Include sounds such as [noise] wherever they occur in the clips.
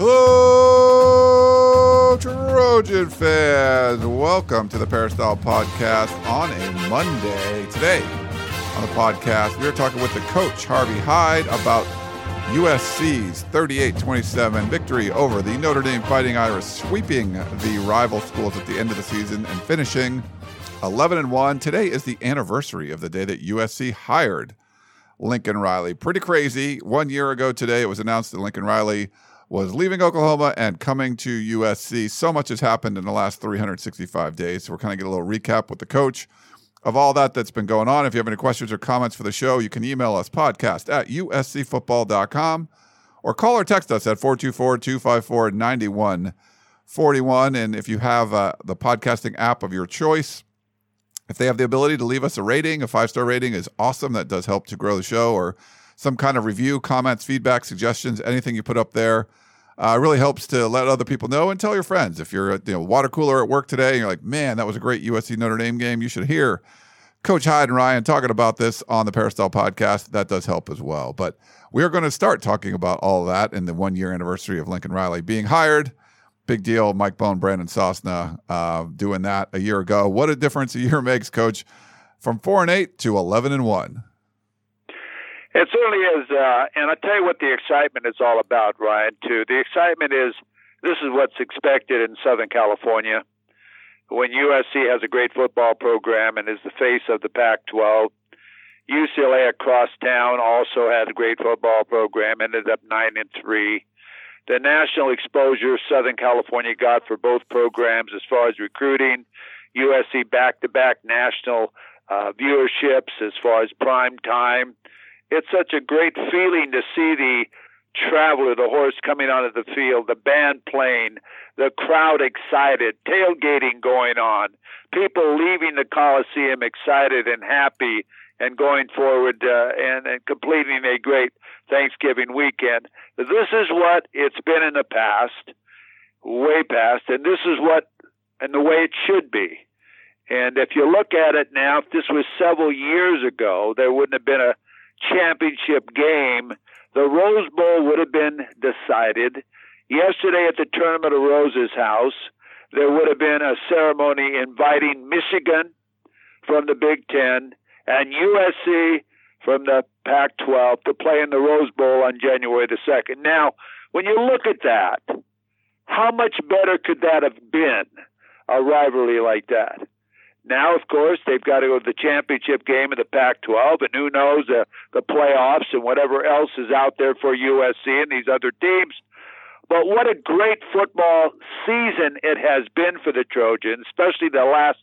Hello, Trojan fans. Welcome to the Peristyle Podcast on a Monday. Today on the podcast, we are talking with the coach, Harvey Hyde, about USC's 38 27 victory over the Notre Dame Fighting Irish, sweeping the rival schools at the end of the season and finishing 11 and 1. Today is the anniversary of the day that USC hired Lincoln Riley. Pretty crazy. One year ago today, it was announced that Lincoln Riley was leaving Oklahoma and coming to USC. So much has happened in the last 365 days. So we're kind of get a little recap with the coach of all that that's been going on. If you have any questions or comments for the show, you can email us podcast at uscfootball.com or call or text us at 424-254-9141. And if you have uh, the podcasting app of your choice, if they have the ability to leave us a rating, a five-star rating is awesome. That does help to grow the show or some kind of review, comments, feedback, suggestions, anything you put up there. Uh, really helps to let other people know and tell your friends. If you're at you know, water cooler at work today and you're like, man, that was a great USC Notre Dame game, you should hear Coach Hyde and Ryan talking about this on the Peristyle podcast. That does help as well. But we are going to start talking about all that in the one year anniversary of Lincoln Riley being hired. Big deal. Mike Bohn, Brandon Sosna uh, doing that a year ago. What a difference a year [laughs] makes, Coach, from four and eight to eleven and one. It certainly is, uh, and I tell you what the excitement is all about, Ryan. Too, the excitement is this is what's expected in Southern California when USC has a great football program and is the face of the Pac-12. UCLA across town also had a great football program, ended up nine and three. The national exposure Southern California got for both programs as far as recruiting, USC back-to-back national uh, viewerships as far as prime time it's such a great feeling to see the traveler, the horse coming onto the field, the band playing, the crowd excited, tailgating going on, people leaving the Coliseum excited and happy and going forward uh, and, and completing a great Thanksgiving weekend. This is what it's been in the past, way past, and this is what and the way it should be. And if you look at it now, if this was several years ago, there wouldn't have been a championship game, the Rose Bowl would have been decided. Yesterday at the Tournament of Roses house, there would have been a ceremony inviting Michigan from the Big Ten and USC from the Pac 12 to play in the Rose Bowl on January the 2nd. Now, when you look at that, how much better could that have been, a rivalry like that? Now, of course, they've got to go to the championship game of the Pac-12, and who knows uh, the playoffs and whatever else is out there for USC and these other teams. But what a great football season it has been for the Trojans, especially the last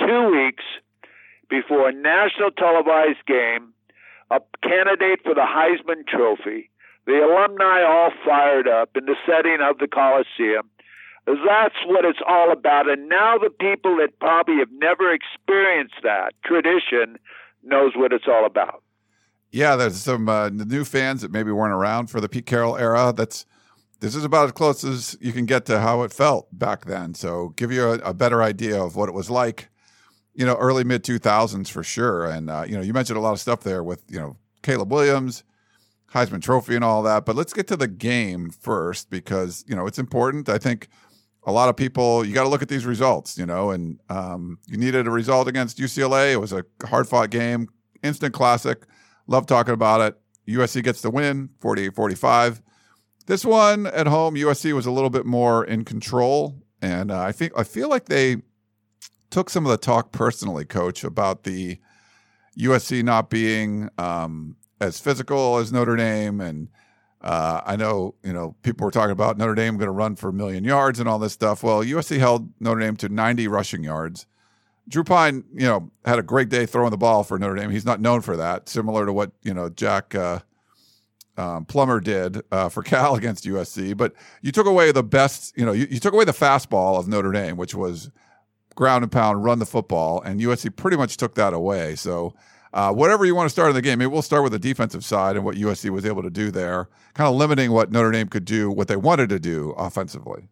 two weeks before a national televised game, a candidate for the Heisman Trophy, the alumni all fired up in the setting of the Coliseum. That's what it's all about. And now the people that probably have never experienced that tradition knows what it's all about. Yeah, there's some uh, new fans that maybe weren't around for the Pete Carroll era. That's this is about as close as you can get to how it felt back then. So give you a, a better idea of what it was like, you know, early mid 2000s for sure. And uh, you know, you mentioned a lot of stuff there with you know Caleb Williams, Heisman Trophy, and all that. But let's get to the game first because you know it's important. I think a lot of people, you got to look at these results, you know, and um, you needed a result against UCLA. It was a hard fought game, instant classic. Love talking about it. USC gets the win, 48 45. This one at home, USC was a little bit more in control, and uh, I think I feel like they took some of the talk personally, Coach, about the USC not being um, as physical as Notre Dame, and uh, I know you know people were talking about Notre Dame going to run for a million yards and all this stuff. Well, USC held Notre Dame to 90 rushing yards. Drew Pyne, you know, had a great day throwing the ball for Notre Dame. He's not known for that, similar to what you know Jack uh, um, Plummer did uh, for [laughs] Cal against USC. But you took away the best, you know, you, you took away the fastball of Notre Dame, which was ground and pound, run the football, and USC pretty much took that away. So. Uh, whatever you want to start in the game, maybe we'll start with the defensive side and what USC was able to do there, kind of limiting what Notre Dame could do, what they wanted to do offensively.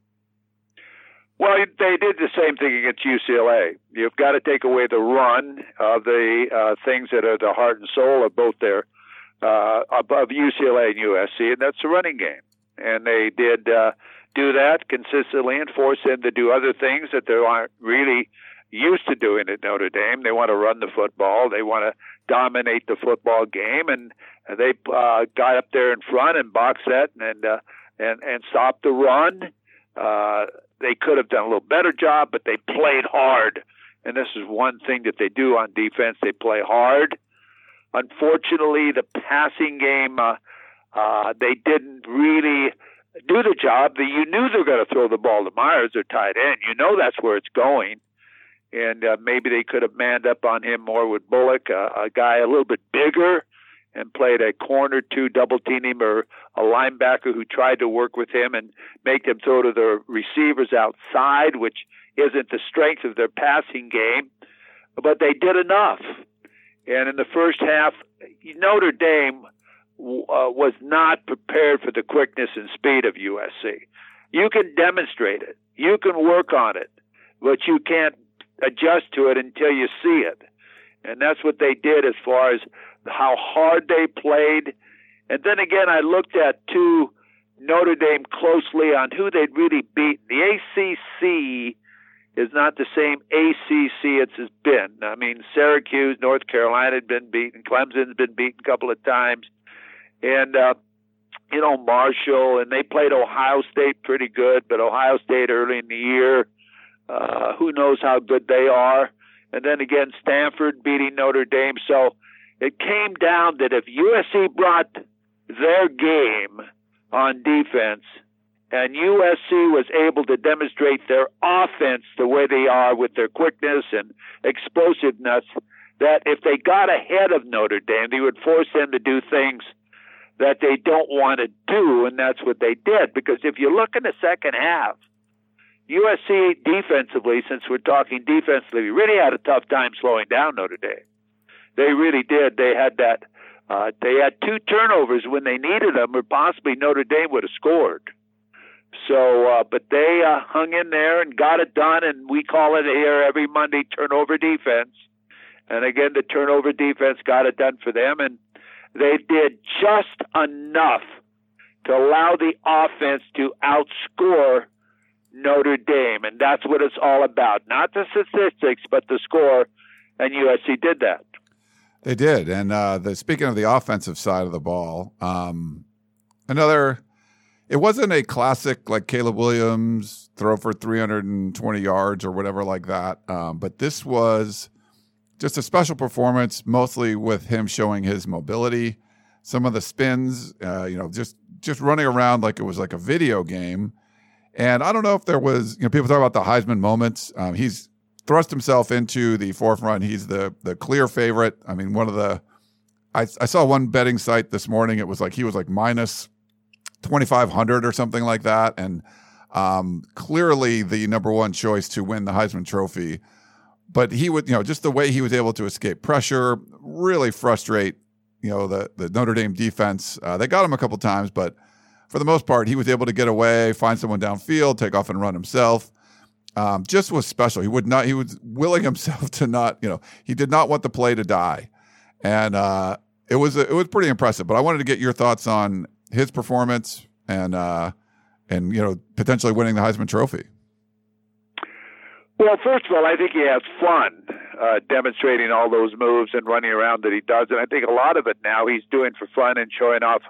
Well, they did the same thing against UCLA. You've got to take away the run of the uh, things that are the heart and soul of both their uh, above UCLA and USC, and that's the running game. And they did uh, do that consistently and force them to do other things that they aren't really used to doing at Notre Dame. They want to run the football. They want to dominate the football game, and they uh, got up there in front and boxed that and uh, and and stopped the run. Uh, they could have done a little better job, but they played hard. And this is one thing that they do on defense. They play hard. Unfortunately, the passing game, uh, uh, they didn't really do the job. That you knew they were going to throw the ball to Myers, their tight end. You know that's where it's going. And uh, maybe they could have manned up on him more with Bullock, uh, a guy a little bit bigger, and played a corner two double team him or a linebacker who tried to work with him and make them throw to the receivers outside, which isn't the strength of their passing game. But they did enough. And in the first half, Notre Dame uh, was not prepared for the quickness and speed of USC. You can demonstrate it, you can work on it, but you can't adjust to it until you see it. And that's what they did as far as how hard they played. And then again, I looked at two Notre Dame closely on who they'd really beat. The ACC is not the same ACC it's been. I mean, Syracuse, North Carolina had been beaten, Clemson's been beaten a couple of times, and uh, you know Marshall, and they played Ohio State pretty good, but Ohio State early in the year, uh, who knows how good they are. And then again, Stanford beating Notre Dame. So it came down that if USC brought their game on defense and USC was able to demonstrate their offense the way they are with their quickness and explosiveness, that if they got ahead of Notre Dame, they would force them to do things that they don't want to do, and that's what they did. Because if you look in the second half, USC defensively, since we're talking defensively, really had a tough time slowing down Notre Dame. They really did. They had that. Uh, they had two turnovers when they needed them, or possibly Notre Dame would have scored. So, uh, but they uh, hung in there and got it done, and we call it here every Monday turnover defense. And again, the turnover defense got it done for them, and they did just enough to allow the offense to outscore Notre Dame, and that's what it's all about. Not the statistics, but the score, and USC did that. They did, and uh, the speaking of the offensive side of the ball, um, another. It wasn't a classic like Caleb Williams throw for 320 yards or whatever like that, um, but this was just a special performance, mostly with him showing his mobility, some of the spins, uh, you know, just just running around like it was like a video game. And I don't know if there was, you know, people talk about the Heisman moments. Um, he's thrust himself into the forefront. He's the the clear favorite. I mean, one of the I, I saw one betting site this morning. It was like he was like minus twenty five hundred or something like that, and um, clearly the number one choice to win the Heisman Trophy. But he would, you know, just the way he was able to escape pressure, really frustrate, you know, the the Notre Dame defense. Uh, they got him a couple times, but for the most part, he was able to get away, find someone downfield, take off and run himself um, just was special. He would not. He was willing [laughs] himself to not. You know, he did not want the play to die, and uh, it was it was pretty impressive. But I wanted to get your thoughts on his performance and uh, and you know potentially winning the Heisman Trophy. Well, first of all, I think he has fun uh, demonstrating all those moves and running around that he does, and I think a lot of it now he's doing for fun and showing off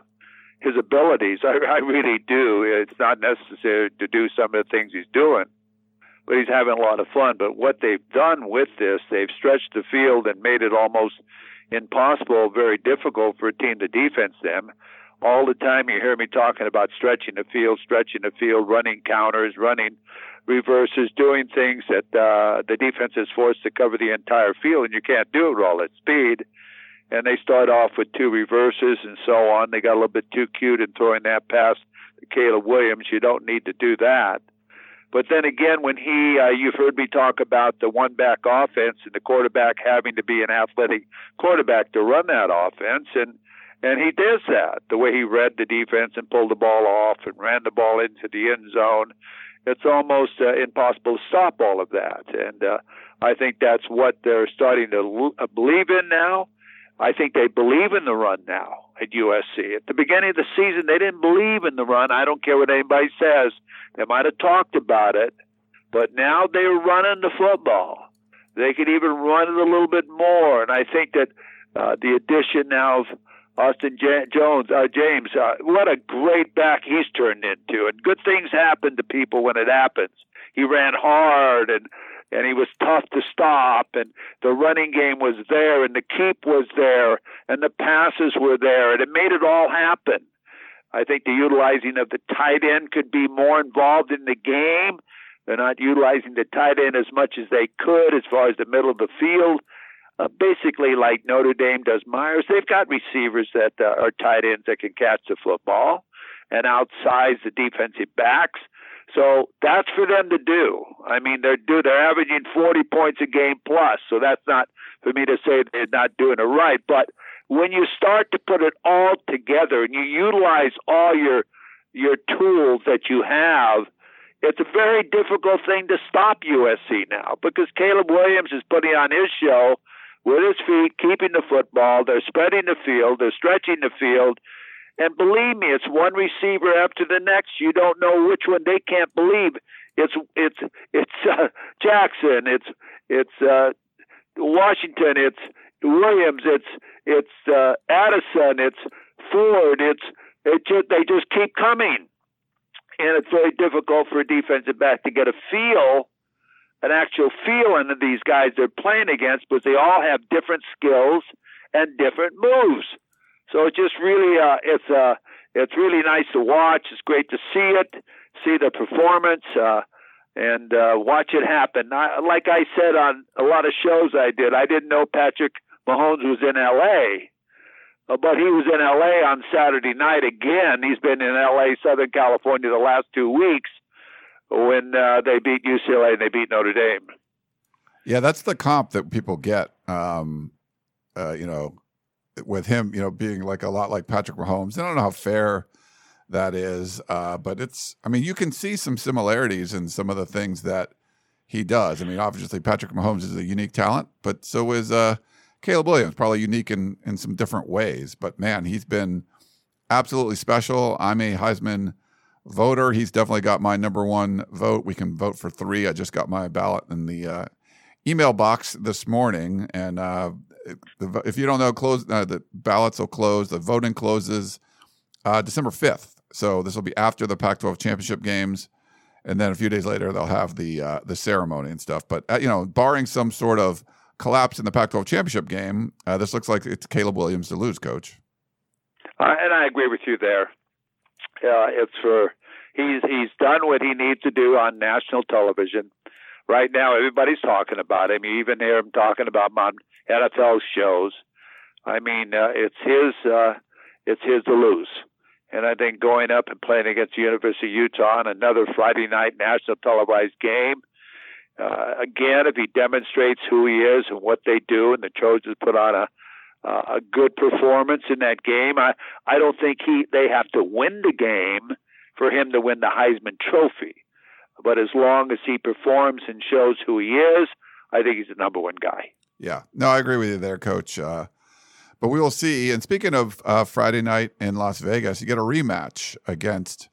his abilities. [laughs] I, I really do. It's not necessary to do some of the things he's doing, but he's having a lot of fun. But what they've done with this, they've stretched the field and made it almost impossible, very difficult for a team to defense them. All the time you hear me talking about stretching the field, stretching the field, running counters, running reverses, doing things that uh, the defense is forced to cover the entire field, and you can't do it all at speed. And they start off with two reverses and so on. They got a little bit too cute in throwing that pass to Caleb Williams. You don't need to do that. But then again, when he, uh, you've heard me talk about the one back offense and the quarterback having to be an athletic quarterback to run that offense. And, and he does that the way he read the defense and pulled the ball off and ran the ball into the end zone. It's almost uh, impossible to stop all of that. And uh, I think that's what they're starting to l- uh, believe in now. I think they believe in the run now at USC. At the beginning of the season, they didn't believe in the run. I don't care what anybody says. They might have talked about it, but now they're running the football. They could even run it a little bit more. And I think that uh, the addition now of Austin J- Jones, uh, James, uh, what a great back he's turned into. And good things happen to people when it happens. He ran hard and and he was tough to stop and the running game was there and the keep was there and the passes were there and it made it all happen. I think the utilizing of the tight end could be more involved in the game. They're not utilizing the tight end as much as they could as far as the middle of the field. Uh, basically, like Notre Dame does Myers, they've got receivers that uh, are tight ends that can catch the football and outsize the defensive backs. So that's for them to do. I mean, they're do they're averaging 40 points a game plus. So that's not for me to say they're not doing it right, but when you start to put it all together and you utilize all your your tools that you have, it's a very difficult thing to stop USC now because Caleb Williams is putting on his show with his feet, keeping the football. They're spreading the field, they're stretching the field. And believe me, it's one receiver after the next. You don't know which one. They can't believe it's it's it's [laughs] uh, Jackson. It's it's uh, Washington. It's Williams, it's it's uh, Addison, it's Ford, it's it just they just keep coming, and it's very difficult for a defensive back to get a feel, an actual feel into these guys they're playing against, because they all have different skills and different moves. So it's just really uh, it's uh, it's really nice to watch. It's great to see it, see the performance. Uh, and uh, watch it happen. I, like I said on a lot of shows I did, I didn't know Patrick Mahomes was in L.A., uh, but he was in L.A. on Saturday night again. He's been in L.A., Southern California, the last two weeks when uh, they beat UCLA and they beat Notre Dame. Yeah, that's the comp that people get. Um, uh, you know, with him, you know, being like a lot like Patrick Mahomes. I don't know how fair that is, uh, but it's. I mean, you can see some similarities in some of the things that he does. I mean, obviously Patrick Mahomes is a unique talent, but so is uh, Caleb Williams, probably unique in in some different ways, but man, he's been absolutely special. I'm a Heisman voter. He's definitely got my number one vote. We can vote for three. I just got my ballot in the uh, email box this morning, and uh, the, if you don't know, close uh, the ballots will close. The voting closes uh, December fifth, so this will be after the Pac-12 championship games, and then a few days later they'll have the uh, the ceremony and stuff. But uh, you know, barring some sort of collapse in the Pac-12 championship game, uh, this looks like it's Caleb Williams to lose, Coach. And I agree with you there. It's for he's he's done what he needs to do on national television. Right now, everybody's talking about him. You even hear him talking about him on NFL shows. I mean, uh, it's his uh, it's his to lose. And I think going up and playing against the University of Utah on another Friday night national televised game, uh, again, if he demonstrates who he is and what they do, and the Trojans put on a uh, a good performance in that game, I I don't think he they have to win the game for him to win the Heisman Trophy. But as long as he performs and shows who he is, I think he's the number one guy. Yeah, no, I agree with you there, Coach. Uh, but we will see. And speaking of uh, Friday night in Las Vegas, you get a rematch against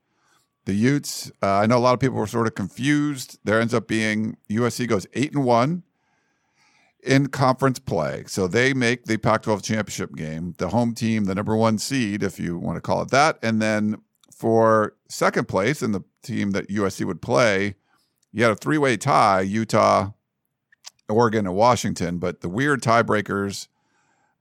the Utes. Uh, I know a lot of people were sort of confused. There ends up being USC goes eight and one, in conference play. So they make the Pac 12 championship game, the home team, the number one seed, if you want to call it that. And then for second place in the team that USC would play, you had a three way tie Utah, Oregon, and Washington. But the weird tiebreakers,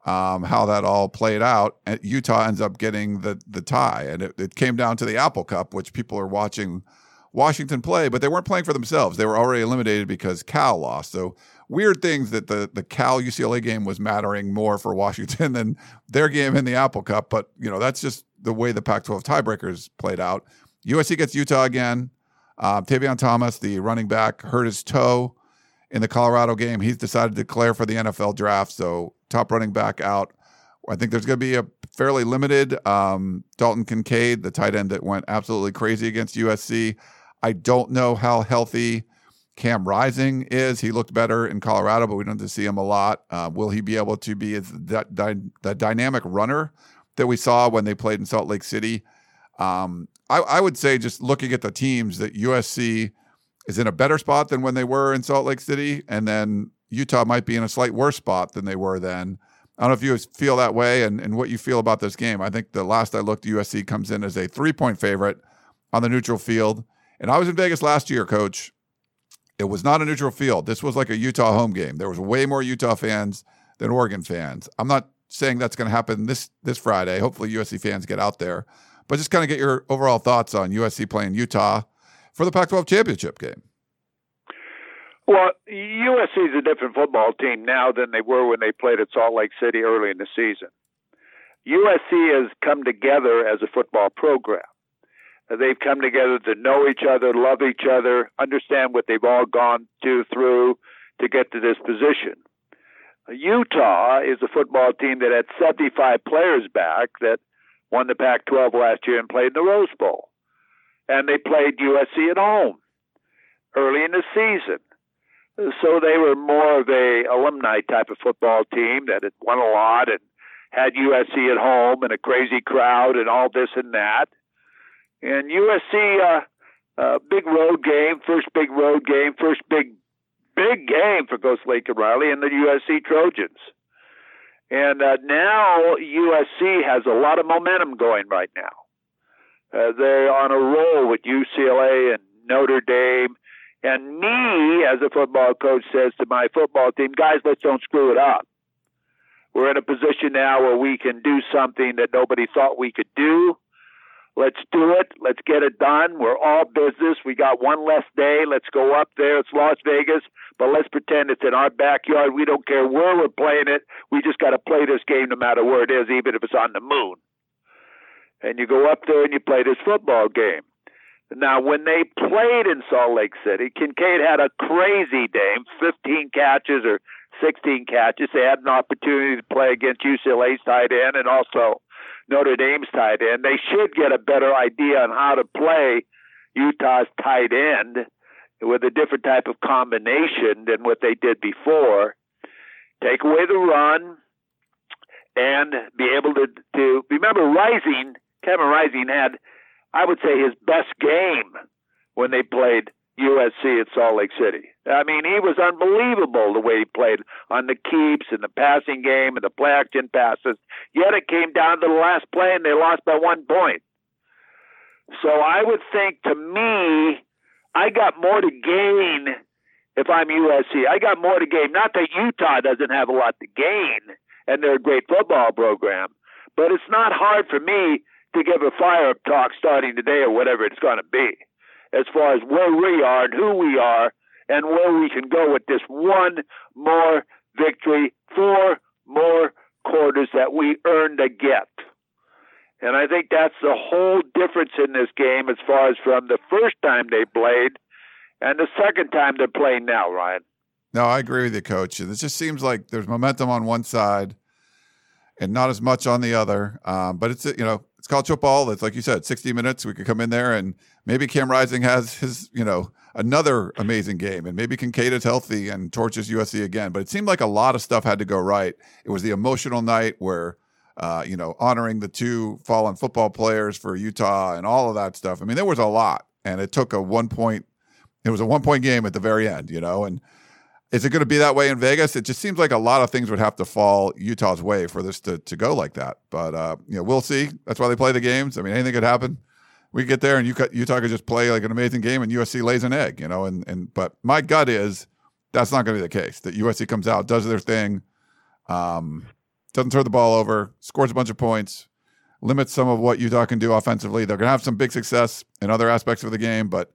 um, how that all played out, Utah ends up getting the, the tie. And it, it came down to the Apple Cup, which people are watching Washington play, but they weren't playing for themselves. They were already eliminated because Cal lost. So weird things that the the Cal UCLA game was mattering more for Washington [laughs] than their game in the Apple Cup. But you know that's just the way the Pac-12 tiebreakers played out. USC gets Utah again. Uh, Tavion Thomas, the running back, hurt his toe in the Colorado game. He's decided to declare for the NFL draft. So top running back out. I think there's going to be a fairly limited um, Dalton Kincaid, the tight end that went absolutely crazy against USC. I don't know how healthy Cam Rising is. He looked better in Colorado, but we don't see him a lot. Uh, will he be able to be that, that, dynamic runner that we saw when they played in Salt Lake City? Um, I, I, would say just looking at the teams that USC is in a better spot than when they were in Salt Lake City, and then Utah might be in a slight worse spot than they were then. I don't know if you feel that way and, and what you feel about this game. I think the last I looked, USC comes in as a three point favorite on the neutral field. And I was in Vegas last year, coach, it was not a neutral field. This was like a Utah home game. There was way more Utah fans than Oregon fans. I'm not saying that's going to happen this this Friday. Hopefully USC fans get out there. But just kind of get your overall thoughts on USC playing Utah for the Pac-12 championship game. Well, USC is a different football team now than they were when they played at Salt Lake City early in the season. USC has come together as a football program. They've come together to know each other, love each other, understand what they've all gone to through to get to this position. Utah is a football team that had 75 players back that won the Pac 12 last year and played in the Rose Bowl. And they played USC at home early in the season. So they were more of a alumni type of football team that had won a lot and had USC at home and a crazy crowd and all this and that. And USC, uh, uh, big road game, first big road game, first big, big game for Ghost Lincoln Riley and the USC Trojans. And uh, now USC has a lot of momentum going right now. Uh, they're on a roll with UCLA and Notre Dame. And me, as a football coach, says to my football team, guys, let's don't screw it up. We're in a position now where we can do something that nobody thought we could do. Let's do it. Let's get it done. We're all business. We got one less day. Let's go up there. It's Las Vegas, but let's pretend it's in our backyard. We don't care where we're playing it. We just got to play this game no matter where it is, even if it's on the moon. And you go up there and you play this football game. Now, when they played in Salt Lake City, Kincaid had a crazy game 15 catches or 16 catches. They had an opportunity to play against UCLA's tight end and also Notre Dame's tight end. They should get a better idea on how to play Utah's tight end with a different type of combination than what they did before. Take away the run and be able to, to remember Rising, Kevin Rising had, I would say, his best game when they played USC at Salt Lake City. I mean, he was unbelievable the way he played on the keeps and the passing game and the play action passes. Yet it came down to the last play and they lost by one point. So I would think to me, I got more to gain if I'm USC. I got more to gain. Not that Utah doesn't have a lot to gain and they're a great football program, but it's not hard for me to give a fire up talk starting today or whatever it's going to be as far as where we are and who we are and where we can go with this one more victory, four more quarters that we earned to get. And I think that's the whole difference in this game as far as from the first time they played and the second time they're playing now, Ryan. No, I agree with you, coach. It just seems like there's momentum on one side and not as much on the other. Um, but it's you know it's college football. It's like you said, 60 minutes. We could come in there and maybe Cam Rising has his you know another amazing game, and maybe Kincaid is healthy and torches USC again. But it seemed like a lot of stuff had to go right. It was the emotional night where. Uh, you know, honoring the two fallen football players for Utah and all of that stuff. I mean, there was a lot, and it took a one point. It was a one point game at the very end, you know, and is it going to be that way in Vegas? It just seems like a lot of things would have to fall Utah's way for this to, to go like that. But uh, you know, we'll see. That's why they play the games. I mean, anything could happen. We get there and Utah could just play like an amazing game, and USC lays an egg. You know, and and but my gut is that's not going to be the case. That USC comes out, does their thing, um, doesn't turn the ball over, scores a bunch of points, limits some of what Utah can do offensively. They're going to have some big success in other aspects of the game, but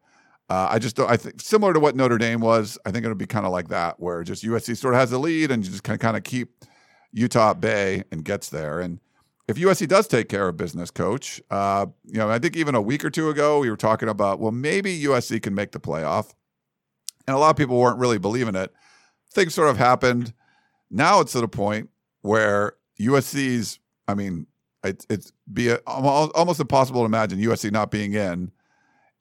uh, I just. I think similar to what Notre Dame was. I think it'll be kind of like that, where just USC sort of has the lead and you just kind of kind of keep Utah at bay and gets there. And if USC does take care of business, coach, uh, you know, I think even a week or two ago we were talking about, well, maybe USC can make the playoff, and a lot of people weren't really believing it. Things sort of happened. Now it's at a point where USC's. I mean, it's it's be a, almost impossible to imagine USC not being in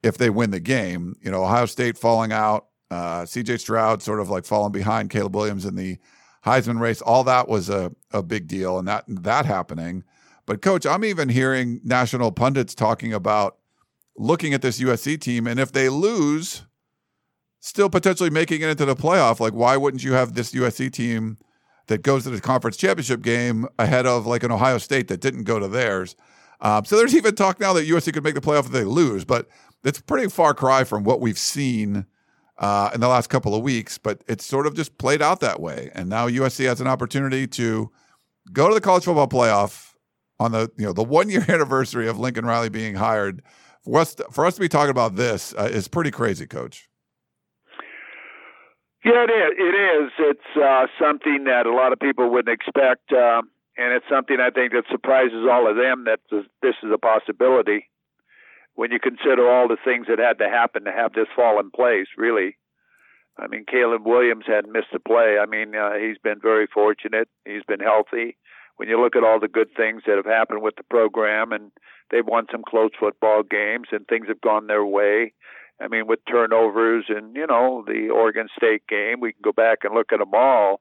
if they win the game. You know, Ohio State falling out, uh, CJ Stroud sort of like falling behind Caleb Williams in the Heisman race. All that was a, a big deal, and that that happening. But coach, I'm even hearing national pundits talking about looking at this USC team, and if they lose, still potentially making it into the playoff. Like, why wouldn't you have this USC team that goes to the conference championship game ahead of like an Ohio State that didn't go to theirs? Um, so there's even talk now that USC could make the playoff if they lose, but it's pretty far cry from what we've seen uh, in the last couple of weeks. But it's sort of just played out that way, and now USC has an opportunity to go to the college football playoff on the you know the one year [laughs] anniversary of Lincoln Riley being hired. For us, to, for us to be talking about this uh, is pretty crazy, Coach. Yeah, it is. It is. It's uh, something that a lot of people wouldn't expect. Uh, and it's something I think that surprises all of them that this is a possibility when you consider all the things that had to happen to have this fall in place. Really, I mean, Caleb Williams hadn't missed a play. I mean, uh, he's been very fortunate. He's been healthy. When you look at all the good things that have happened with the program, and they've won some close football games, and things have gone their way. I mean, with turnovers and you know the Oregon State game, we can go back and look at them all.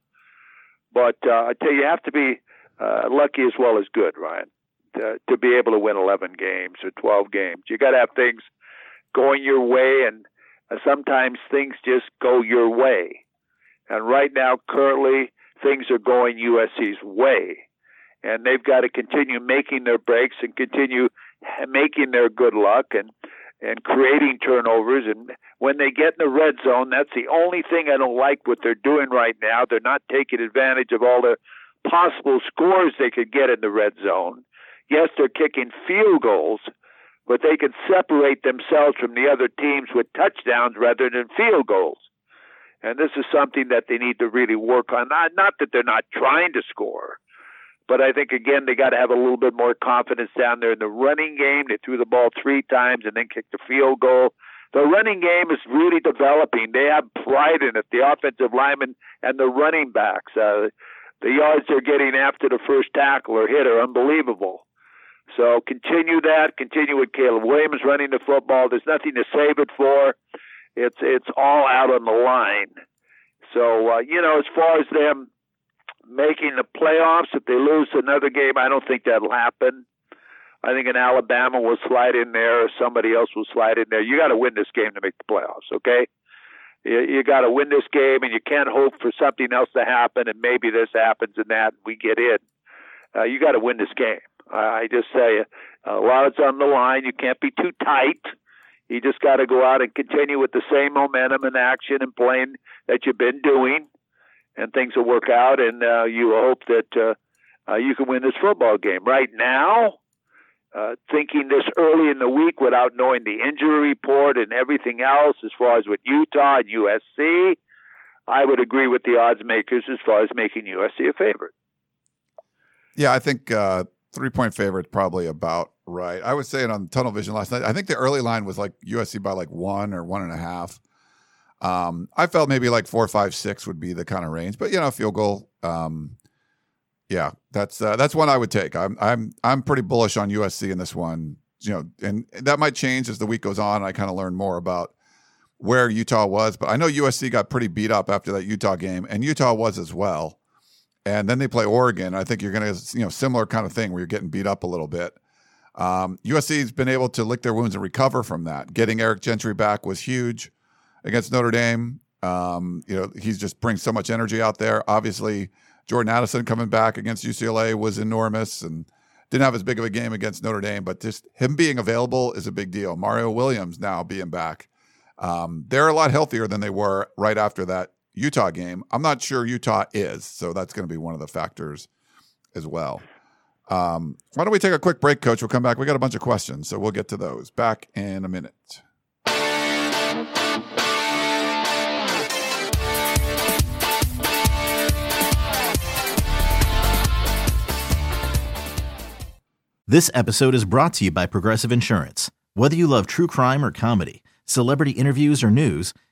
But uh, I tell you, you have to be uh, lucky as well as good, Ryan, to, to be able to win 11 games or 12 games. You got to have things going your way, and uh, sometimes things just go your way. And right now, currently, things are going USC's way, and they've got to continue making their breaks and continue making their good luck and and creating turnovers. And when they get in the red zone, that's the only thing I don't like what they're doing right now. They're not taking advantage of all the possible scores they could get in the red zone. Yes, they're kicking field goals, but they can separate themselves from the other teams with touchdowns rather than field goals. And this is something that they need to really work on. Not, not that they're not trying to score, but I think again they got to have a little bit more confidence down there in the running game. They threw the ball three times and then kicked the field goal. The running game is really developing. They have pride in it. The offensive linemen and the running backs. Uh, the yards they're getting after the first tackle or hit are unbelievable. So continue that. Continue with Caleb Williams running the football. There's nothing to save it for. It's it's all out on the line. So uh, you know, as far as them making the playoffs, if they lose another game, I don't think that'll happen. I think an Alabama will slide in there, or somebody else will slide in there. You got to win this game to make the playoffs, okay? You, you got to win this game, and you can't hope for something else to happen, and maybe this happens and that, we get in. Uh, you got to win this game. I just say a lot is on the line. You can't be too tight. You just got to go out and continue with the same momentum and action and playing that you've been doing, and things will work out. And uh, you hope that uh, uh, you can win this football game. Right now, uh, thinking this early in the week without knowing the injury report and everything else as far as with Utah and USC, I would agree with the odds makers as far as making USC a favorite. Yeah, I think uh, three point favorite probably about right. I was saying on Tunnel Vision last night. I think the early line was like USC by like one or one and a half. Um, I felt maybe like four, five, six would be the kind of range, but you know, field goal. Um, yeah, that's uh, that's one I would take. I'm I'm I'm pretty bullish on USC in this one. You know, and that might change as the week goes on. I kind of learn more about where Utah was, but I know USC got pretty beat up after that Utah game, and Utah was as well. And then they play Oregon. I think you're going to, you know, similar kind of thing where you're getting beat up a little bit. Um, USC's been able to lick their wounds and recover from that. Getting Eric Gentry back was huge against Notre Dame. Um, you know, he just brings so much energy out there. Obviously, Jordan Addison coming back against UCLA was enormous and didn't have as big of a game against Notre Dame, but just him being available is a big deal. Mario Williams now being back. Um, they're a lot healthier than they were right after that Utah game. I'm not sure Utah is, so that's going to be one of the factors as well. Um, why don't we take a quick break, Coach? We'll come back. We got a bunch of questions, so we'll get to those back in a minute. This episode is brought to you by Progressive Insurance. Whether you love true crime or comedy, celebrity interviews or news,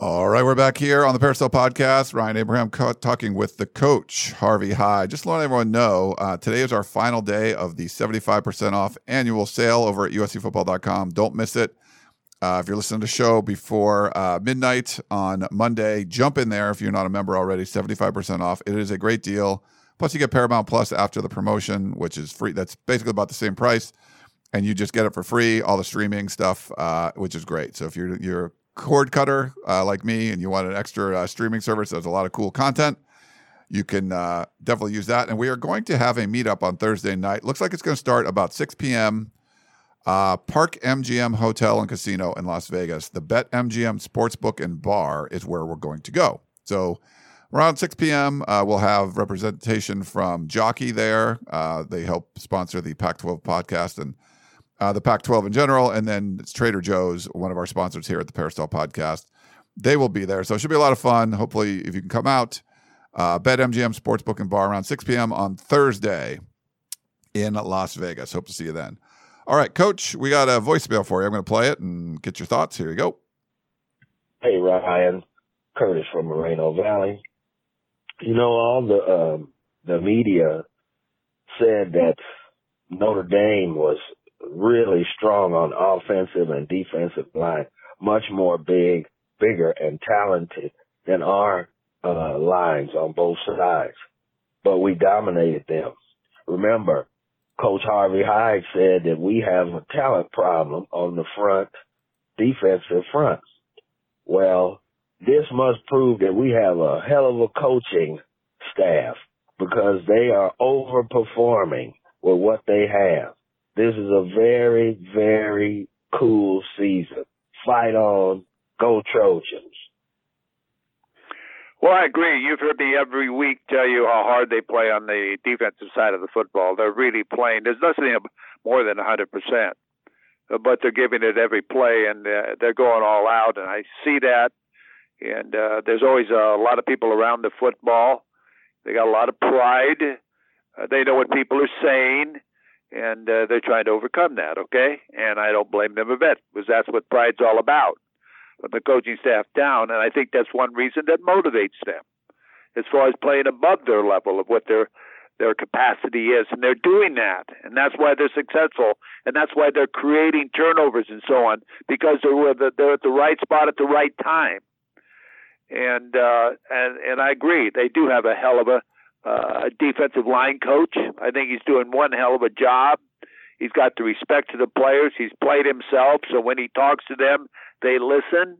All right, we're back here on the Peristyle Podcast. Ryan Abraham co- talking with the coach, Harvey Hyde. Just to let everyone know, uh, today is our final day of the 75% off annual sale over at uscfootball.com. Don't miss it. Uh, if you're listening to the show before uh, midnight on Monday, jump in there if you're not a member already. 75% off. It is a great deal. Plus, you get Paramount Plus after the promotion, which is free. That's basically about the same price, and you just get it for free. All the streaming stuff, uh, which is great. So if you're you're cord cutter uh, like me and you want an extra uh, streaming service, there's a lot of cool content. You can uh, definitely use that. And we are going to have a meetup on Thursday night. Looks like it's going to start about 6 p.m. Uh, Park MGM Hotel and Casino in Las Vegas. The Bet MGM Sportsbook and Bar is where we're going to go. So around 6 p.m., uh, we'll have representation from Jockey there. Uh, they help sponsor the Pac 12 podcast and uh, the Pac 12 in general. And then it's Trader Joe's, one of our sponsors here at the Peristyle podcast. They will be there. So it should be a lot of fun. Hopefully, if you can come out, uh, Bet MGM Sportsbook and Bar around 6 p.m. on Thursday in Las Vegas. Hope to see you then. All right, Coach, we got a voicemail for you. I'm going to play it and get your thoughts. Here you go. Hey, Ryan. Curtis from Moreno Valley. You know, all the um, the media said that Notre Dame was really strong on offensive and defensive line, much more big, bigger, and talented than our uh, lines on both sides. But we dominated them. Remember, Coach Harvey Hyde said that we have a talent problem on the front, defensive front. Well, this must prove that we have a hell of a coaching staff because they are overperforming with what they have. This is a very, very cool season. Fight on. Go Trojans. Well, I agree. You've heard me every week tell you how hard they play on the defensive side of the football. They're really playing. There's nothing more than 100%, but they're giving it every play, and uh, they're going all out, and I see that. And uh, there's always a lot of people around the football. They got a lot of pride. Uh, they know what people are saying, and uh, they're trying to overcome that, okay? And I don't blame them a bit, because that's what pride's all about. From the coaching staff down, and I think that's one reason that motivates them as far as playing above their level of what their their capacity is, and they're doing that, and that's why they're successful, and that's why they're creating turnovers and so on because they're they're at the right spot at the right time, and uh, and and I agree they do have a hell of a uh, defensive line coach. I think he's doing one hell of a job. He's got the respect to the players. He's played himself, so when he talks to them, they listen.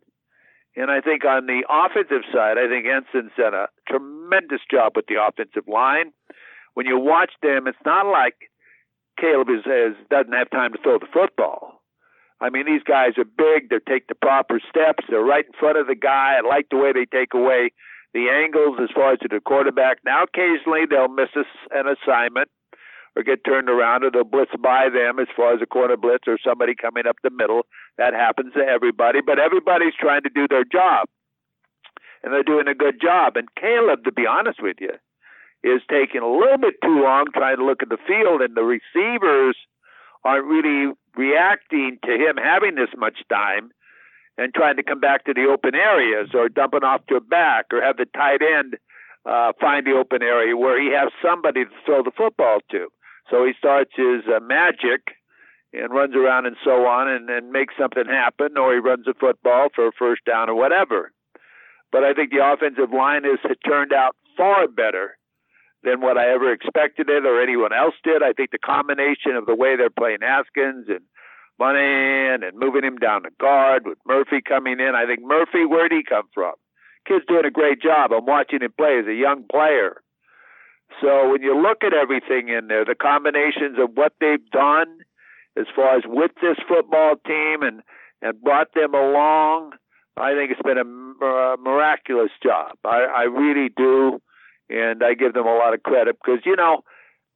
And I think on the offensive side, I think Henson's done a tremendous job with the offensive line. When you watch them, it's not like Caleb is, is doesn't have time to throw the football. I mean, these guys are big. They take the proper steps. They're right in front of the guy. I like the way they take away the angles as far as to the quarterback. Now, occasionally they'll miss an assignment or get turned around or they'll blitz by them as far as a corner blitz or somebody coming up the middle. That happens to everybody, but everybody's trying to do their job. And they're doing a good job. And Caleb, to be honest with you, is taking a little bit too long trying to look at the field, and the receivers aren't really reacting to him having this much time and trying to come back to the open areas or dumping off to a back or have the tight end uh, find the open area where he has somebody to throw the football to. So he starts his uh, magic and runs around and so on and, and makes something happen, or he runs a football for a first down or whatever. But I think the offensive line has turned out far better than what I ever expected it or anyone else did. I think the combination of the way they're playing Haskins and Monheim and moving him down to guard with Murphy coming in. I think Murphy, where'd he come from? Kid's doing a great job. I'm watching him play as a young player. So when you look at everything in there, the combinations of what they've done as far as with this football team and and brought them along, I think it's been a, a miraculous job. I, I really do, and I give them a lot of credit because you know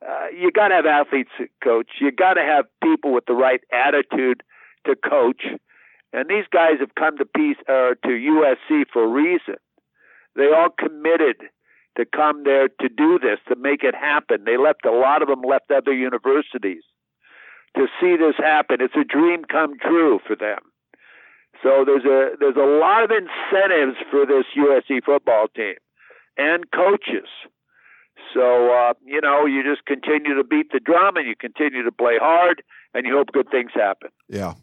uh, you got to have athletes coach. You got to have people with the right attitude to coach. And these guys have come to peace uh, to USC for a reason. They all committed to come there to do this, to make it happen. They left a lot of them left other universities to see this happen. It's a dream come true for them. So there's a there's a lot of incentives for this USC football team and coaches. So uh, you know, you just continue to beat the drum and you continue to play hard, and you hope good things happen. Yeah.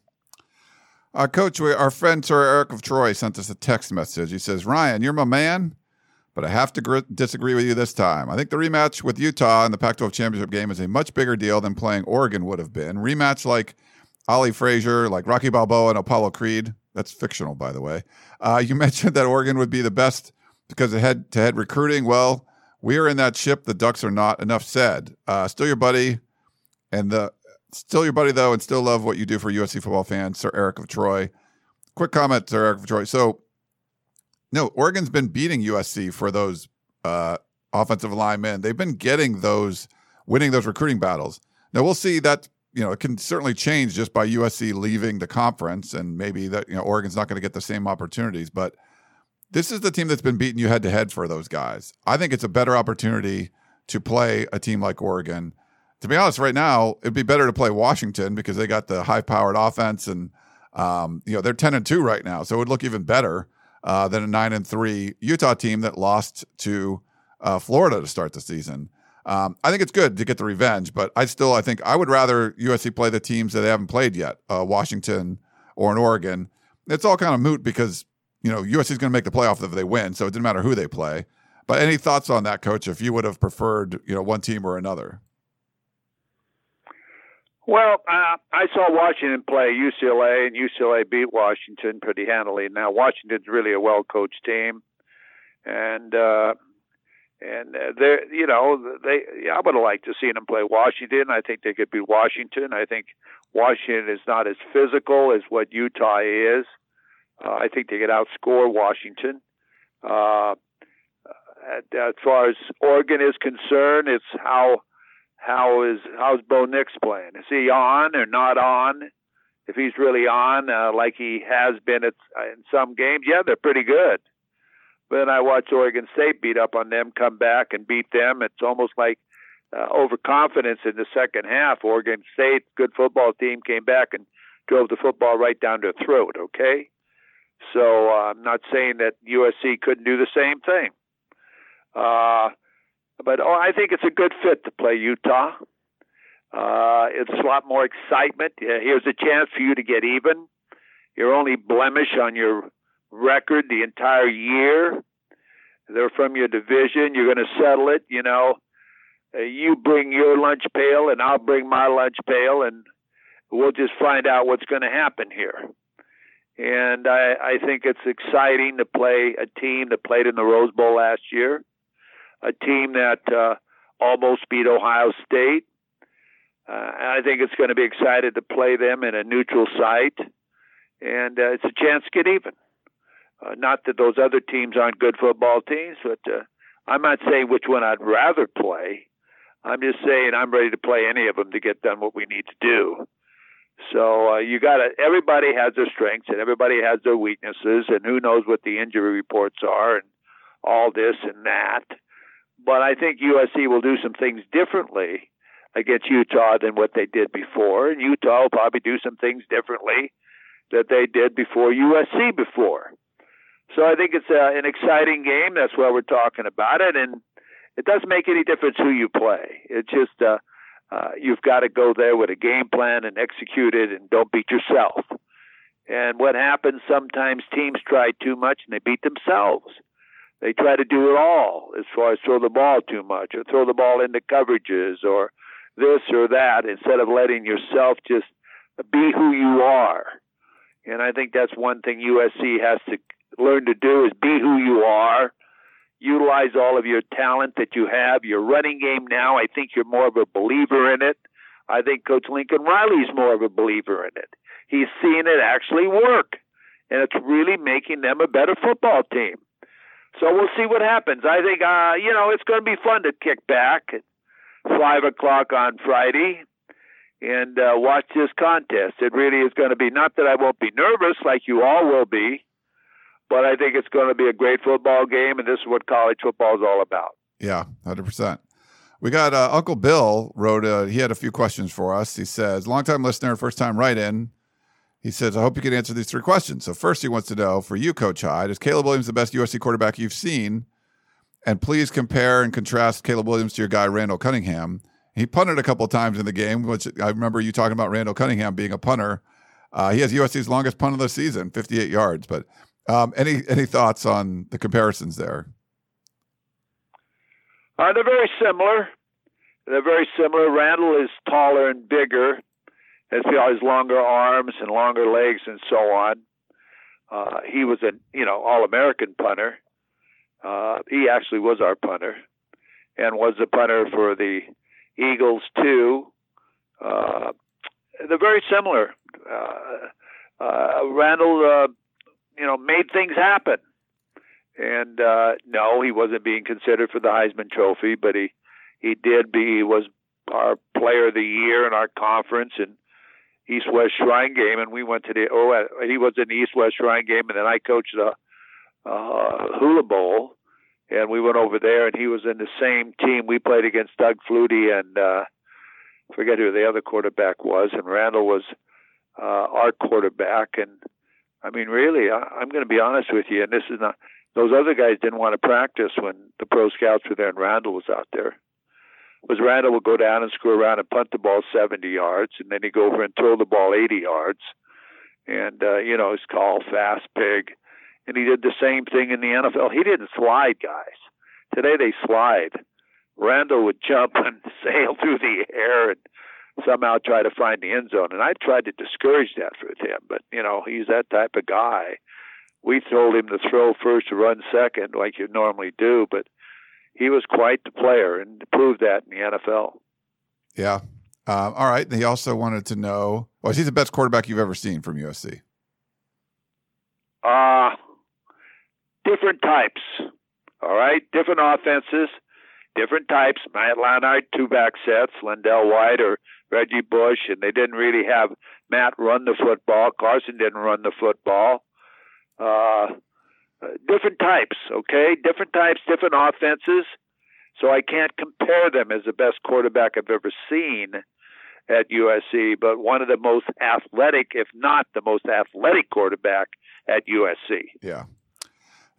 Uh, Coach, we, our friend Sir Eric of Troy sent us a text message. He says, "Ryan, you're my man." but I have to gr- disagree with you this time. I think the rematch with Utah in the Pac 12 championship game is a much bigger deal than playing Oregon would have been. Rematch like Ali Frazier, like Rocky Balboa and Apollo Creed. That's fictional, by the way. Uh, you [laughs] mentioned that Oregon would be the best because of head to head recruiting. Well, we are in that ship. The Ducks are not. Enough said. Uh, still your buddy, and the still your buddy though, and still love what you do for USC football fans, Sir Eric of Troy. Quick comment, Sir Eric of Troy. So no, Oregon's been beating USC for those uh, offensive linemen. They've been getting those, winning those recruiting battles. Now we'll see that you know it can certainly change just by USC leaving the conference, and maybe that you know Oregon's not going to get the same opportunities. But this is the team that's been beating you head to head for those guys. I think it's a better opportunity to play a team like Oregon. To be honest, right now it'd be better to play Washington because they got the high powered offense and um, you know they're ten and two right now, so it would look even better uh, than a nine and three Utah team that lost to uh, Florida to start the season. Um, I think it's good to get the revenge, but I still I think I would rather USC play the teams that they haven't played yet, uh, Washington or in Oregon. It's all kind of moot because you know USC is going to make the playoff if they win, so it didn't matter who they play. But any thoughts on that, Coach? If you would have preferred you know one team or another? Well, uh, I saw Washington play UCLA, and UCLA beat Washington pretty handily. Now Washington's really a well-coached team, and uh, and uh, they, you know, they. I would have liked to see them play Washington. I think they could beat Washington. I think Washington is not as physical as what Utah is. Uh, I think they could outscore Washington. Uh, as far as Oregon is concerned, it's how how is how's Bo Nix playing? Is he on or not on? If he's really on, uh, like he has been at, in some games, yeah, they're pretty good. But then I watch Oregon State beat up on them, come back and beat them. It's almost like uh, overconfidence in the second half. Oregon State, good football team, came back and drove the football right down their throat. Okay, so uh, I'm not saying that USC couldn't do the same thing. Uh, but oh, I think it's a good fit to play Utah. Uh, it's a lot more excitement. Here's a chance for you to get even. Your only blemish on your record the entire year. They're from your division. You're going to settle it. You know, uh, you bring your lunch pail, and I'll bring my lunch pail, and we'll just find out what's going to happen here. And I, I think it's exciting to play a team that played in the Rose Bowl last year, a team that uh, almost beat Ohio State. Uh, I think it's going to be excited to play them in a neutral site, and uh, it's a chance to get even. Uh, not that those other teams aren't good football teams, but uh, I'm not saying which one I'd rather play. I'm just saying I'm ready to play any of them to get done what we need to do. So uh, you got to. Everybody has their strengths and everybody has their weaknesses, and who knows what the injury reports are and all this and that. But I think USC will do some things differently against Utah than what they did before, and Utah will probably do some things differently that they did before USC before. So I think it's uh, an exciting game. That's why we're talking about it, and it doesn't make any difference who you play. It's just uh, uh, you've got to go there with a game plan and execute it, and don't beat yourself. And what happens sometimes teams try too much and they beat themselves. They try to do it all as far as throw the ball too much or throw the ball into coverages or this or that instead of letting yourself just be who you are. And I think that's one thing USC has to learn to do is be who you are utilize all of your talent that you have. Your running game now, I think you're more of a believer in it. I think Coach Lincoln Riley's more of a believer in it. He's seeing it actually work, and it's really making them a better football team. So we'll see what happens. I think, uh, you know, it's going to be fun to kick back at 5 o'clock on Friday and uh, watch this contest. It really is going to be, not that I won't be nervous like you all will be, but I think it's going to be a great football game, and this is what college football is all about. Yeah, hundred percent. We got uh, Uncle Bill wrote. He had a few questions for us. He says, "Longtime listener, first time write in." He says, "I hope you can answer these three questions." So first, he wants to know for you, Coach Hyde, is Caleb Williams the best USC quarterback you've seen? And please compare and contrast Caleb Williams to your guy Randall Cunningham. He punted a couple times in the game, which I remember you talking about Randall Cunningham being a punter. Uh, he has USC's longest punt of the season, 58 yards. But um, any any thoughts on the comparisons there? Uh, they're very similar. They're very similar. Randall is taller and bigger, has has longer arms and longer legs and so on. Uh, he was a you know all American punter. Uh, he actually was our punter, and was the punter for the Eagles too. Uh, they're very similar. Uh, uh, Randall you know, made things happen. And uh, no, he wasn't being considered for the Heisman Trophy, but he he did be he was our Player of the Year in our conference and East West Shrine game, and we went to the oh he was in the East West Shrine game, and then I coached the uh, Hula Bowl, and we went over there, and he was in the same team. We played against Doug Flutie and uh, forget who the other quarterback was, and Randall was uh, our quarterback, and I mean, really, I, I'm going to be honest with you, and this is not. Those other guys didn't want to practice when the pro scouts were there and Randall was out there. Was Randall would go down and screw around and punt the ball 70 yards, and then he'd go over and throw the ball 80 yards, and uh, you know, he's called fast pig, and he did the same thing in the NFL. He didn't slide, guys. Today they slide. Randall would jump [laughs] and sail through the air and somehow try to find the end zone. And I tried to discourage that with him, but you know he's that type of guy. We told him to throw first, to run second, like you normally do, but he was quite the player and proved that in the NFL. Yeah. Uh, all right. He also wanted to know: Was he the best quarterback you've ever seen from USC? Uh different types. All right, different offenses, different types. Matt Leinart, two back sets, LenDale White or Reggie Bush, and they didn't really have Matt run the football. Carson didn't run the football. Uh, different types, okay? Different types, different offenses. So I can't compare them as the best quarterback I've ever seen at USC, but one of the most athletic, if not the most athletic quarterback at USC. Yeah.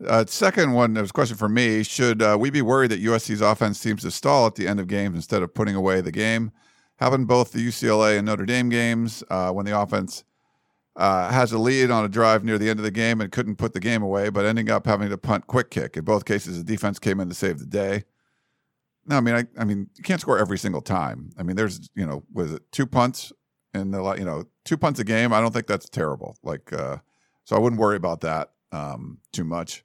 Uh, second one, there was a question for me. Should uh, we be worried that USC's offense seems to stall at the end of games instead of putting away the game? Happened both the UCLA and Notre Dame games uh, when the offense uh, has a lead on a drive near the end of the game and couldn't put the game away, but ending up having to punt quick kick. In both cases, the defense came in to save the day. No, I mean, I, I mean, you can't score every single time. I mean, there's, you know, was it two punts in the, you know, two punts a game? I don't think that's terrible. Like, uh, so I wouldn't worry about that um, too much.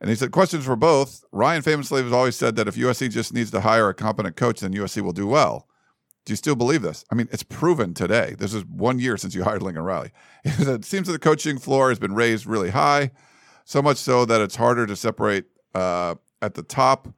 And he said, questions for both. Ryan famously has always said that if USC just needs to hire a competent coach, then USC will do well. Do you still believe this? I mean, it's proven today. This is one year since you hired Lincoln Riley. [laughs] it seems that the coaching floor has been raised really high, so much so that it's harder to separate uh, at the top.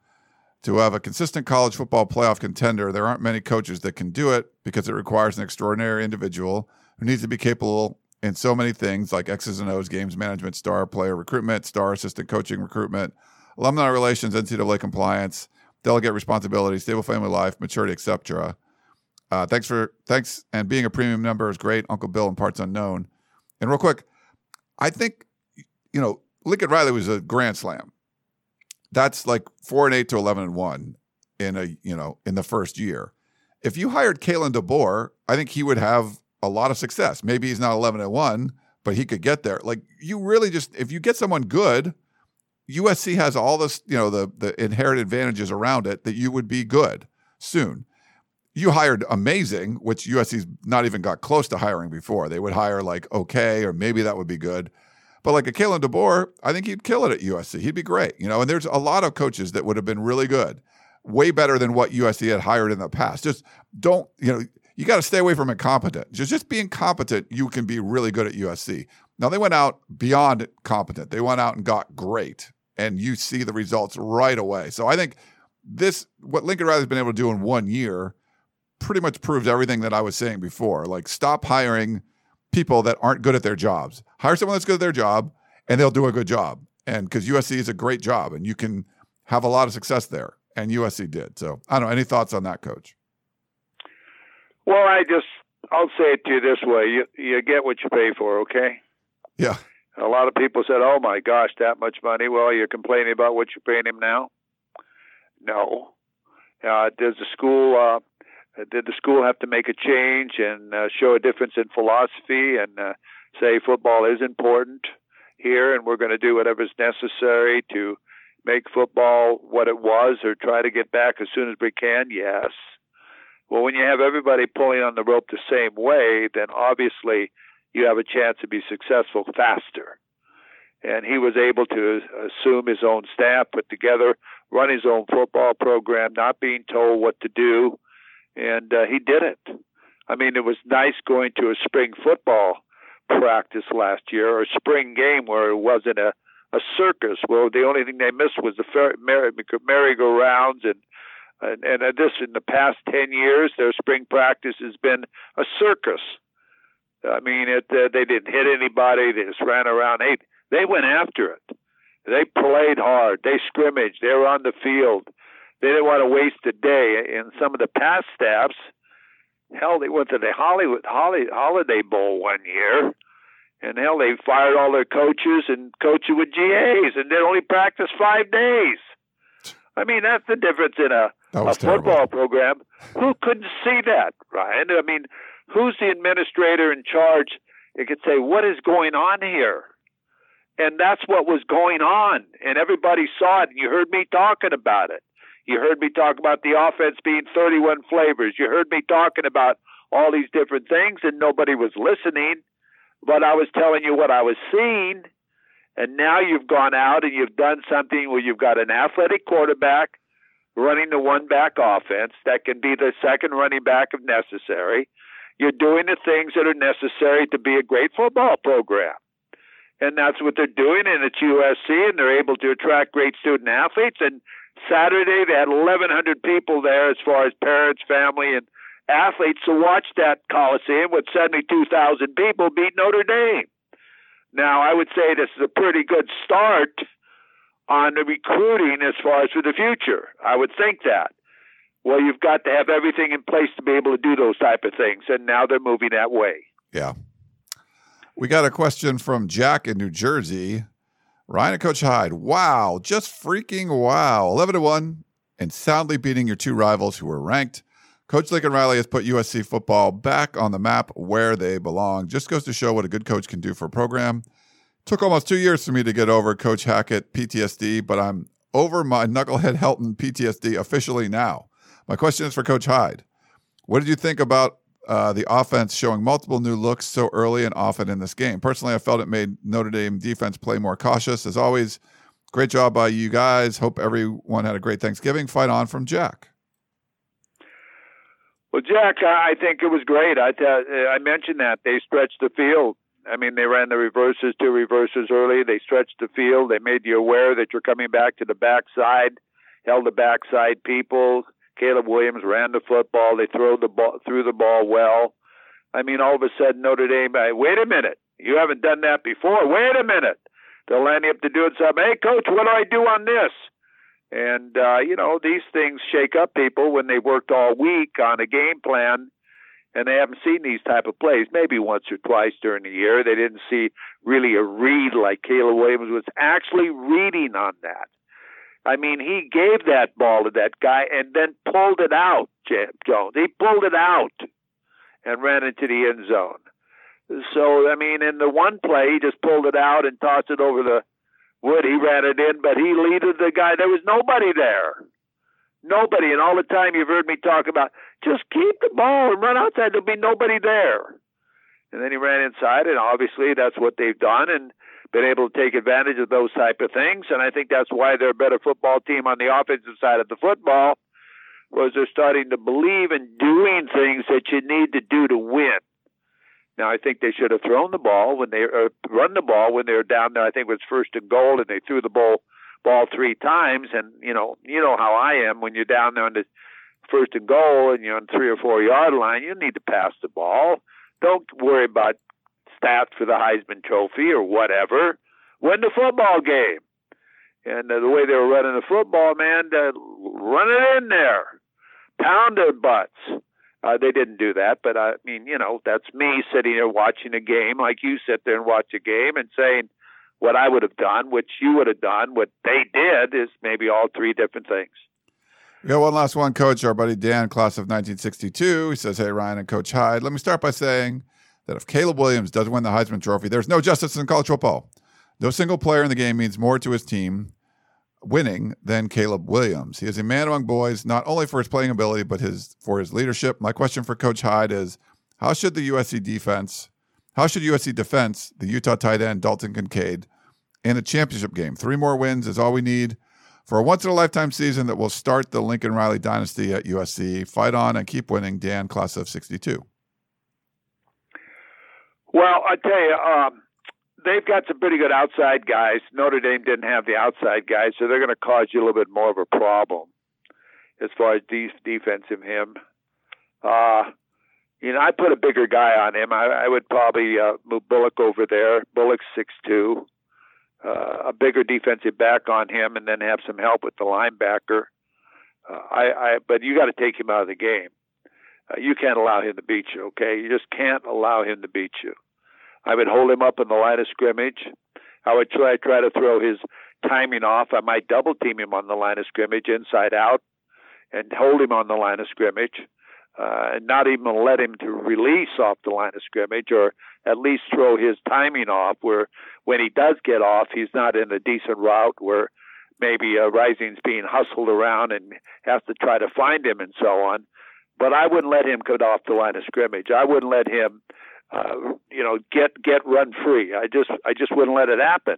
To have a consistent college football playoff contender, there aren't many coaches that can do it because it requires an extraordinary individual who needs to be capable in so many things like X's and O's, games management, star player recruitment, star assistant coaching recruitment, alumni relations, NCAA compliance, delegate responsibility, stable family life, maturity, etc. Uh, thanks for thanks and being a premium member is great. Uncle Bill and parts unknown. And real quick, I think you know Lincoln Riley was a grand slam. That's like four and eight to eleven and one in a you know in the first year. If you hired Kalen DeBoer, I think he would have a lot of success. Maybe he's not 11 and 1, but he could get there. Like you really just if you get someone good, USC has all this, you know, the the inherent advantages around it that you would be good soon. You hired amazing, which USC's not even got close to hiring before. They would hire like okay, or maybe that would be good. But like a Kalen DeBoer, I think he'd kill it at USC. He'd be great, you know. And there's a lot of coaches that would have been really good, way better than what USC had hired in the past. Just don't, you know, you got to stay away from incompetent. Just just being competent, you can be really good at USC. Now they went out beyond competent. They went out and got great, and you see the results right away. So I think this what Lincoln Riley's been able to do in one year pretty much proves everything that I was saying before. Like stop hiring people that aren't good at their jobs. Hire someone that's good at their job, and they'll do a good job. And because USC is a great job, and you can have a lot of success there, and USC did. So I don't know. Any thoughts on that, Coach? Well, I just I'll say it to you this way: you you get what you pay for. Okay. Yeah. A lot of people said, "Oh my gosh, that much money." Well, you're complaining about what you're paying him now. No. Uh, does the school uh, did the school have to make a change and uh, show a difference in philosophy and uh, say football is important here and we're going to do whatever's necessary to make football what it was or try to get back as soon as we can? Yes. Well, when you have everybody pulling on the rope the same way, then obviously you have a chance to be successful faster. And he was able to assume his own staff, put together, run his own football program, not being told what to do, and uh, he did it. I mean, it was nice going to a spring football practice last year or spring game where it wasn't a a circus. Well, the only thing they missed was the merry, merry-go-rounds and and, and this in the past 10 years, their spring practice has been a circus. I mean, it, uh, they didn't hit anybody. They just ran around. They, they went after it. They played hard. They scrimmaged. They were on the field. They didn't want to waste a day. In some of the past staffs, hell, they went to the Hollywood Holly, Holiday Bowl one year, and hell, they fired all their coaches and coached with GAs, and they only practiced five days. I mean, that's the difference in a a football program. Who couldn't see that, Ryan? I mean, who's the administrator in charge? You could say, what is going on here? And that's what was going on. And everybody saw it. And you heard me talking about it. You heard me talk about the offense being 31 flavors. You heard me talking about all these different things, and nobody was listening. But I was telling you what I was seeing. And now you've gone out and you've done something where you've got an athletic quarterback running the one back offense that can be the second running back if necessary. You're doing the things that are necessary to be a great football program. And that's what they're doing, and it's USC, and they're able to attract great student athletes. And Saturday, they had 1,100 people there as far as parents, family, and athletes to watch that Coliseum with 72,000 people beat Notre Dame. Now, I would say this is a pretty good start on the recruiting as far as for the future. I would think that. Well, you've got to have everything in place to be able to do those type of things, and now they're moving that way. Yeah. We got a question from Jack in New Jersey. Ryan and Coach Hyde. Wow, just freaking wow. 11 to 1 and soundly beating your two rivals who were ranked. Coach Lincoln Riley has put USC football back on the map where they belong. Just goes to show what a good coach can do for a program. Took almost two years for me to get over Coach Hackett PTSD, but I'm over my knucklehead Helton PTSD officially now. My question is for Coach Hyde. What did you think about uh, the offense showing multiple new looks so early and often in this game? Personally, I felt it made Notre Dame defense play more cautious. As always, great job by you guys. Hope everyone had a great Thanksgiving. Fight on from Jack. Well, Jack, I think it was great. I I mentioned that they stretched the field. I mean, they ran the reverses, two reverses early. They stretched the field. They made you aware that you're coming back to the backside, held the backside people. Caleb Williams ran the football. They threw the ball, threw the ball well. I mean, all of a sudden Notre Dame. Wait a minute, you haven't done that before. Wait a minute. They'll line you up to doing something. Hey, coach, what do I do on this? And, uh, you know, these things shake up people when they worked all week on a game plan and they haven't seen these type of plays maybe once or twice during the year. They didn't see really a read like Caleb Williams was actually reading on that. I mean, he gave that ball to that guy and then pulled it out, Jones. He pulled it out and ran into the end zone. So, I mean, in the one play, he just pulled it out and tossed it over the Wood, he ran it in, but he leaded the guy. There was nobody there. Nobody. And all the time you've heard me talk about just keep the ball and run outside. There'll be nobody there. And then he ran inside, and obviously that's what they've done and been able to take advantage of those type of things. And I think that's why they're a better football team on the offensive side of the football, was they're starting to believe in doing things that you need to do to win. Now I think they should have thrown the ball when they uh, run the ball when they were down there. I think it was first and goal, and they threw the ball ball three times. And you know, you know how I am when you're down there on the first and goal, and you're on three or four yard line. You need to pass the ball. Don't worry about stats for the Heisman Trophy or whatever. Win the football game. And uh, the way they were running the football, man, uh, run it in there, pound their butts. Uh, they didn't do that, but I mean, you know, that's me sitting there watching a game, like you sit there and watch a game and saying what I would have done, which you would have done, what they did is maybe all three different things. We got one last one, Coach. Our buddy Dan, class of 1962. He says, Hey, Ryan and Coach Hyde. Let me start by saying that if Caleb Williams doesn't win the Heisman Trophy, there's no justice in college football. No single player in the game means more to his team winning than Caleb Williams. He is a man among boys, not only for his playing ability, but his for his leadership. My question for Coach Hyde is how should the USC defense, how should USC defense the Utah tight end Dalton Kincaid in a championship game? Three more wins is all we need for a once in a lifetime season that will start the Lincoln Riley dynasty at USC. Fight on and keep winning, Dan, class of 62. Well, I tell you, um, they've got some pretty good outside guys. Notre Dame didn't have the outside guys, so they're going to cause you a little bit more of a problem as far as de- defensive him. Uh, you know, I put a bigger guy on him. I, I would probably uh, move Bullock over there. Bullock's six two, uh, a bigger defensive back on him, and then have some help with the linebacker. Uh, I, I, but you got to take him out of the game. Uh, you can't allow him to beat you. Okay, you just can't allow him to beat you. I would hold him up in the line of scrimmage. I would try try to throw his timing off. I might double team him on the line of scrimmage, inside out, and hold him on the line of scrimmage, uh, and not even let him to release off the line of scrimmage, or at least throw his timing off. Where when he does get off, he's not in a decent route where maybe uh, Rising's being hustled around and has to try to find him and so on. But I wouldn't let him get off the line of scrimmage. I wouldn't let him uh, you know, get get run free. I just I just wouldn't let it happen.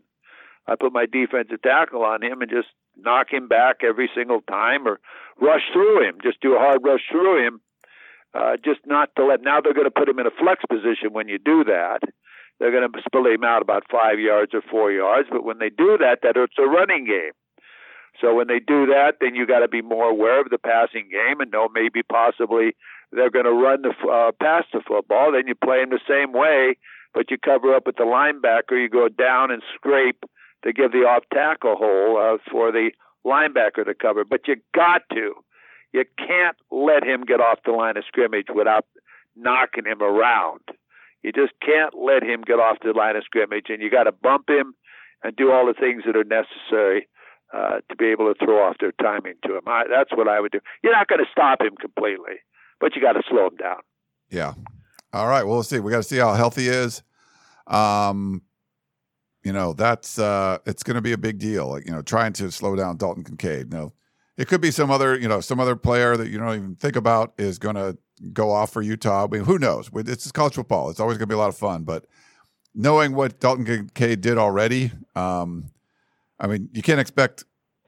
I put my defensive tackle on him and just knock him back every single time, or rush through him. Just do a hard rush through him. Uh, just not to let. Now they're going to put him in a flex position when you do that. They're going to split him out about five yards or four yards. But when they do that, that hurts a running game. So when they do that, then you got to be more aware of the passing game and know maybe possibly they're going to run the uh, pass the football. Then you play them the same way, but you cover up with the linebacker. You go down and scrape to give the off tackle hole uh, for the linebacker to cover. But you got to. You can't let him get off the line of scrimmage without knocking him around. You just can't let him get off the line of scrimmage, and you got to bump him and do all the things that are necessary uh, to be able to throw off their timing to him. I, that's what I would do. You're not going to stop him completely but you got to slow him down. Yeah. All right. Well, we'll see. We got to see how healthy he is. Um, you know, that's uh, it's going to be a big deal. Like, you know, trying to slow down Dalton Kincaid. No, it could be some other, you know, some other player that you don't even think about is going to go off for Utah. I mean, who knows? It's college football. It's always going to be a lot of fun. But knowing what Dalton Kincaid did already, um, I mean, you can't expect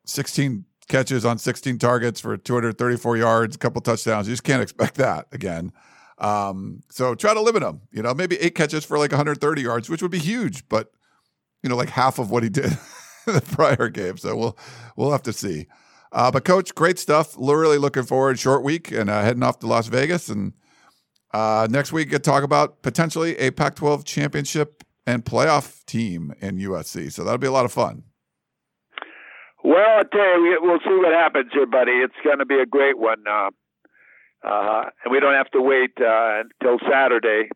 16 catches on 16 targets for 234 yards, a couple touchdowns. You just can't expect [laughs] that again. Um, so try to limit him. You know, maybe eight catches for like 130 yards, which would be huge, but you know, like half of what he [laughs] did the prior game. So we'll we'll have to see. Uh, but coach, great stuff. Really looking forward. Short week and uh, heading off to Las Vegas, and uh, next week get talk about potentially a Pac-12 championship and playoff team in USC. So that'll be a lot of fun. Well, I tell you, we'll see what happens here, buddy. It's going to be a great one, uh, uh, and we don't have to wait uh, until Saturday.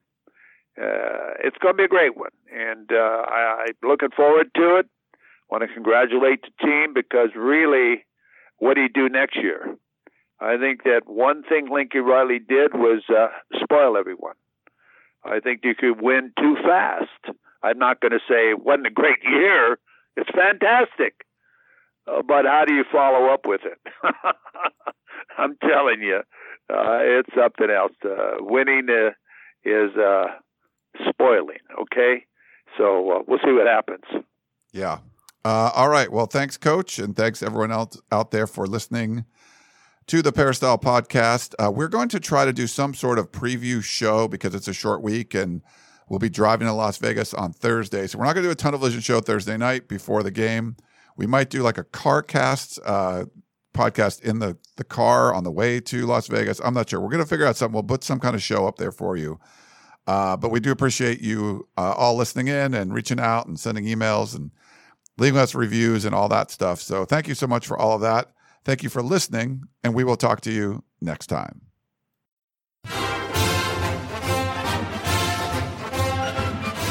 Uh, it's going to be a great one, and uh, I, I'm looking forward to it. Want to congratulate the team because really, what do you do next year? I think that one thing Lincoln Riley did was uh, spoil everyone. I think you could win too fast. I'm not going to say it wasn't a great year. It's fantastic. Uh, but how do you follow up with it? [laughs] I'm telling you, uh, it's something else. Uh, winning uh, is uh, spoiling, okay? So uh, we'll see what happens. Yeah. All right. Well, thanks, Coach, and thanks everyone else out there for listening to the Peristyle podcast. We're going to try to do some sort of preview show because it's a short week and we'll be driving to Las Vegas on Thursday. So we're not going to do a tunnel vision show Thursday night before the game. We might do like a car cast uh, podcast in the, the car on the way to Las Vegas. I'm not sure. We're going to figure out something. We'll put some kind of show up there for you. Uh, but we do appreciate you uh, all listening in and reaching out and sending emails and leaving us reviews and all that stuff. So thank you so much for all of that. Thank you for listening, and we will talk to you next time.